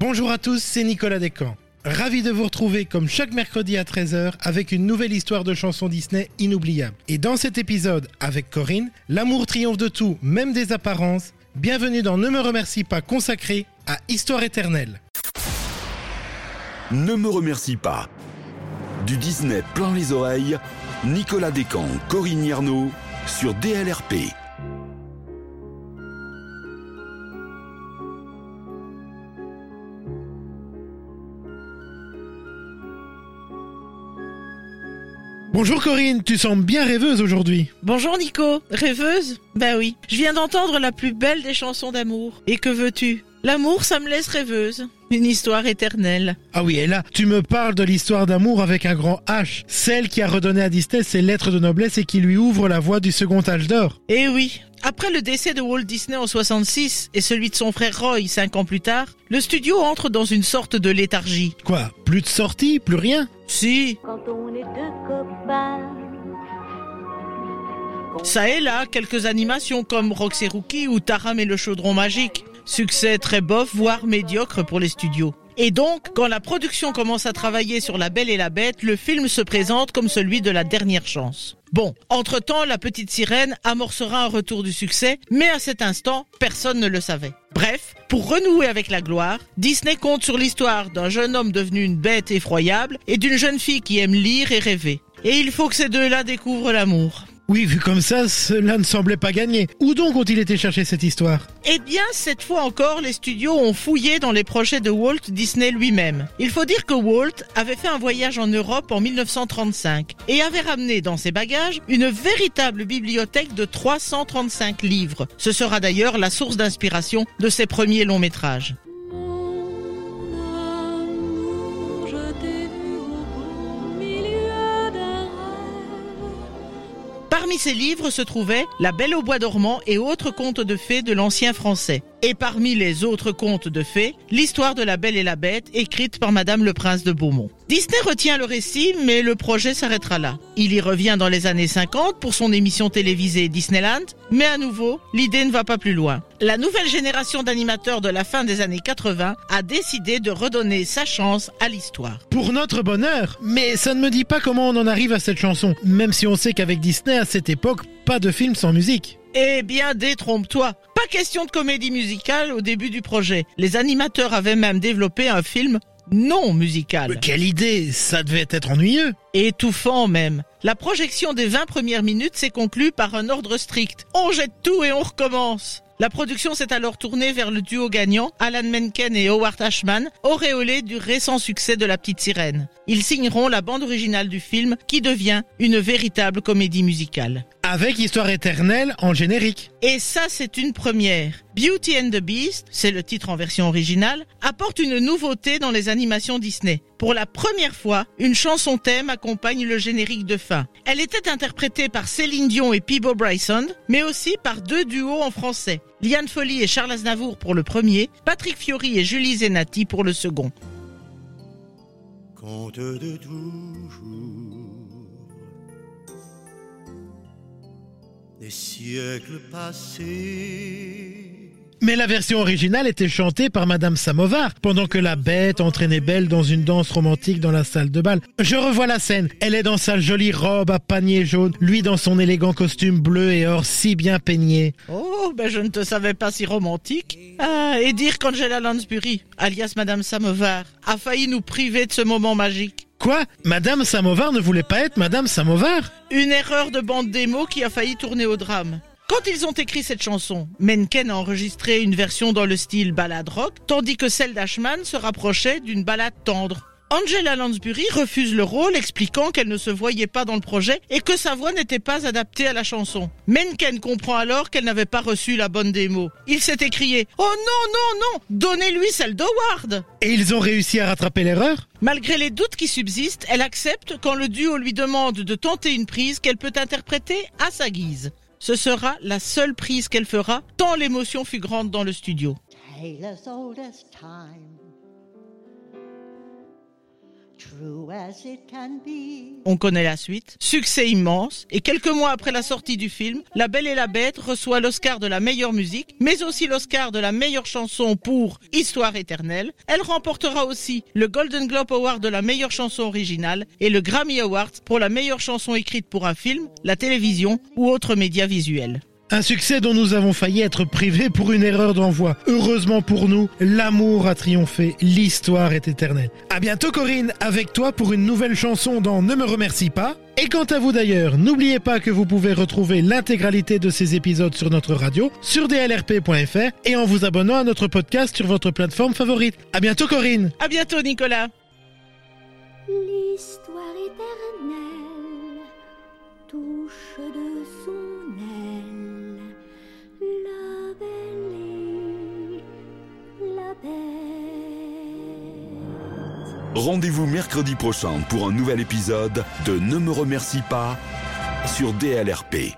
Bonjour à tous, c'est Nicolas Descamps. Ravi de vous retrouver comme chaque mercredi à 13h avec une nouvelle histoire de chanson Disney inoubliable. Et dans cet épisode, avec Corinne, l'amour triomphe de tout, même des apparences. Bienvenue dans Ne me remercie pas consacré à Histoire éternelle. Ne me remercie pas. Du Disney plein les oreilles, Nicolas Descamps, Corinne Yarnaud sur DLRP. Bonjour Corinne, tu sembles bien rêveuse aujourd'hui. Bonjour Nico, rêveuse? Bah oui, je viens d'entendre la plus belle des chansons d'amour. Et que veux-tu? L'amour, ça me laisse rêveuse. Une histoire éternelle. Ah oui, et là, tu me parles de l'histoire d'amour avec un grand H, celle qui a redonné à Disney ses lettres de noblesse et qui lui ouvre la voie du second âge d'or. Eh oui, après le décès de Walt Disney en 66 et celui de son frère Roy cinq ans plus tard, le studio entre dans une sorte de léthargie. Quoi? Plus de sorties? Plus rien? Si, quand on est deux. Ça et là, quelques animations comme Roxy Rookie ou Taram et le chaudron magique. Succès très bof, voire médiocre pour les studios. Et donc, quand la production commence à travailler sur La Belle et la Bête, le film se présente comme celui de la dernière chance. Bon, entre-temps, la petite sirène amorcera un retour du succès, mais à cet instant, personne ne le savait. Bref, pour renouer avec la gloire, Disney compte sur l'histoire d'un jeune homme devenu une bête effroyable et d'une jeune fille qui aime lire et rêver. Et il faut que ces deux-là découvrent l'amour. Oui, vu comme ça, cela ne semblait pas gagner. Où donc ont-ils été chercher cette histoire? Eh bien, cette fois encore, les studios ont fouillé dans les projets de Walt Disney lui-même. Il faut dire que Walt avait fait un voyage en Europe en 1935 et avait ramené dans ses bagages une véritable bibliothèque de 335 livres. Ce sera d'ailleurs la source d'inspiration de ses premiers longs métrages. Parmi ces livres se trouvaient La Belle au bois dormant et autres contes de fées de l'ancien français. Et parmi les autres contes de fées, l'histoire de la Belle et la Bête écrite par Madame le Prince de Beaumont. Disney retient le récit, mais le projet s'arrêtera là. Il y revient dans les années 50 pour son émission télévisée Disneyland, mais à nouveau, l'idée ne va pas plus loin. La nouvelle génération d'animateurs de la fin des années 80 a décidé de redonner sa chance à l'histoire. Pour notre bonheur Mais ça ne me dit pas comment on en arrive à cette chanson, même si on sait qu'avec Disney, à cette époque, pas de film sans musique. Eh bien, détrompe-toi. Pas question de comédie musicale au début du projet. Les animateurs avaient même développé un film non musical. Mais quelle idée Ça devait être ennuyeux Étouffant même. La projection des 20 premières minutes s'est conclue par un ordre strict. On jette tout et on recommence. La production s'est alors tournée vers le duo gagnant, Alan Menken et Howard Ashman, auréolés du récent succès de La Petite Sirène. Ils signeront la bande originale du film qui devient une véritable comédie musicale. Avec Histoire éternelle en générique. Et ça, c'est une première. Beauty and the Beast, c'est le titre en version originale, apporte une nouveauté dans les animations Disney. Pour la première fois, une chanson thème accompagne le générique de fin. Elle était interprétée par Céline Dion et Peebo Bryson, mais aussi par deux duos en français. Liane Folly et Charles Aznavour pour le premier, Patrick Fiori et Julie Zenati pour le second. Mais la version originale était chantée par Madame Samovar, pendant que la bête entraînait Belle dans une danse romantique dans la salle de bal. Je revois la scène. Elle est dans sa jolie robe à panier jaune, lui dans son élégant costume bleu et or si bien peigné. Oh, ben je ne te savais pas si romantique. Ah, et dire qu'Angela Lansbury, alias Madame Samovar, a failli nous priver de ce moment magique. Quoi? Madame Samovar ne voulait pas être Madame Samovar? Une erreur de bande démo qui a failli tourner au drame. Quand ils ont écrit cette chanson, Menken a enregistré une version dans le style ballade rock, tandis que celle d'Ashman se rapprochait d'une ballade tendre. Angela Lansbury refuse le rôle, expliquant qu'elle ne se voyait pas dans le projet et que sa voix n'était pas adaptée à la chanson. Menken comprend alors qu'elle n'avait pas reçu la bonne démo. Il s'est écrié « Oh non, non, non Donnez-lui celle d'Howard !» Et ils ont réussi à rattraper l'erreur? Malgré les doutes qui subsistent, elle accepte quand le duo lui demande de tenter une prise qu'elle peut interpréter à sa guise. Ce sera la seule prise qu'elle fera, tant l'émotion fut grande dans le studio. On connaît la suite. Succès immense. Et quelques mois après la sortie du film, La Belle et la Bête reçoit l'Oscar de la meilleure musique, mais aussi l'Oscar de la meilleure chanson pour Histoire éternelle. Elle remportera aussi le Golden Globe Award de la meilleure chanson originale et le Grammy Award pour la meilleure chanson écrite pour un film, la télévision ou autre média visuel. Un succès dont nous avons failli être privés pour une erreur d'envoi. Heureusement pour nous, l'amour a triomphé, l'histoire est éternelle. À bientôt Corinne, avec toi pour une nouvelle chanson dans Ne me remercie pas. Et quant à vous d'ailleurs, n'oubliez pas que vous pouvez retrouver l'intégralité de ces épisodes sur notre radio, sur dlrp.fr et en vous abonnant à notre podcast sur votre plateforme favorite. À bientôt Corinne. À bientôt Nicolas. L'histoire éternelle touche de son aile Rendez-vous mercredi prochain pour un nouvel épisode de Ne me remercie pas sur DLRP.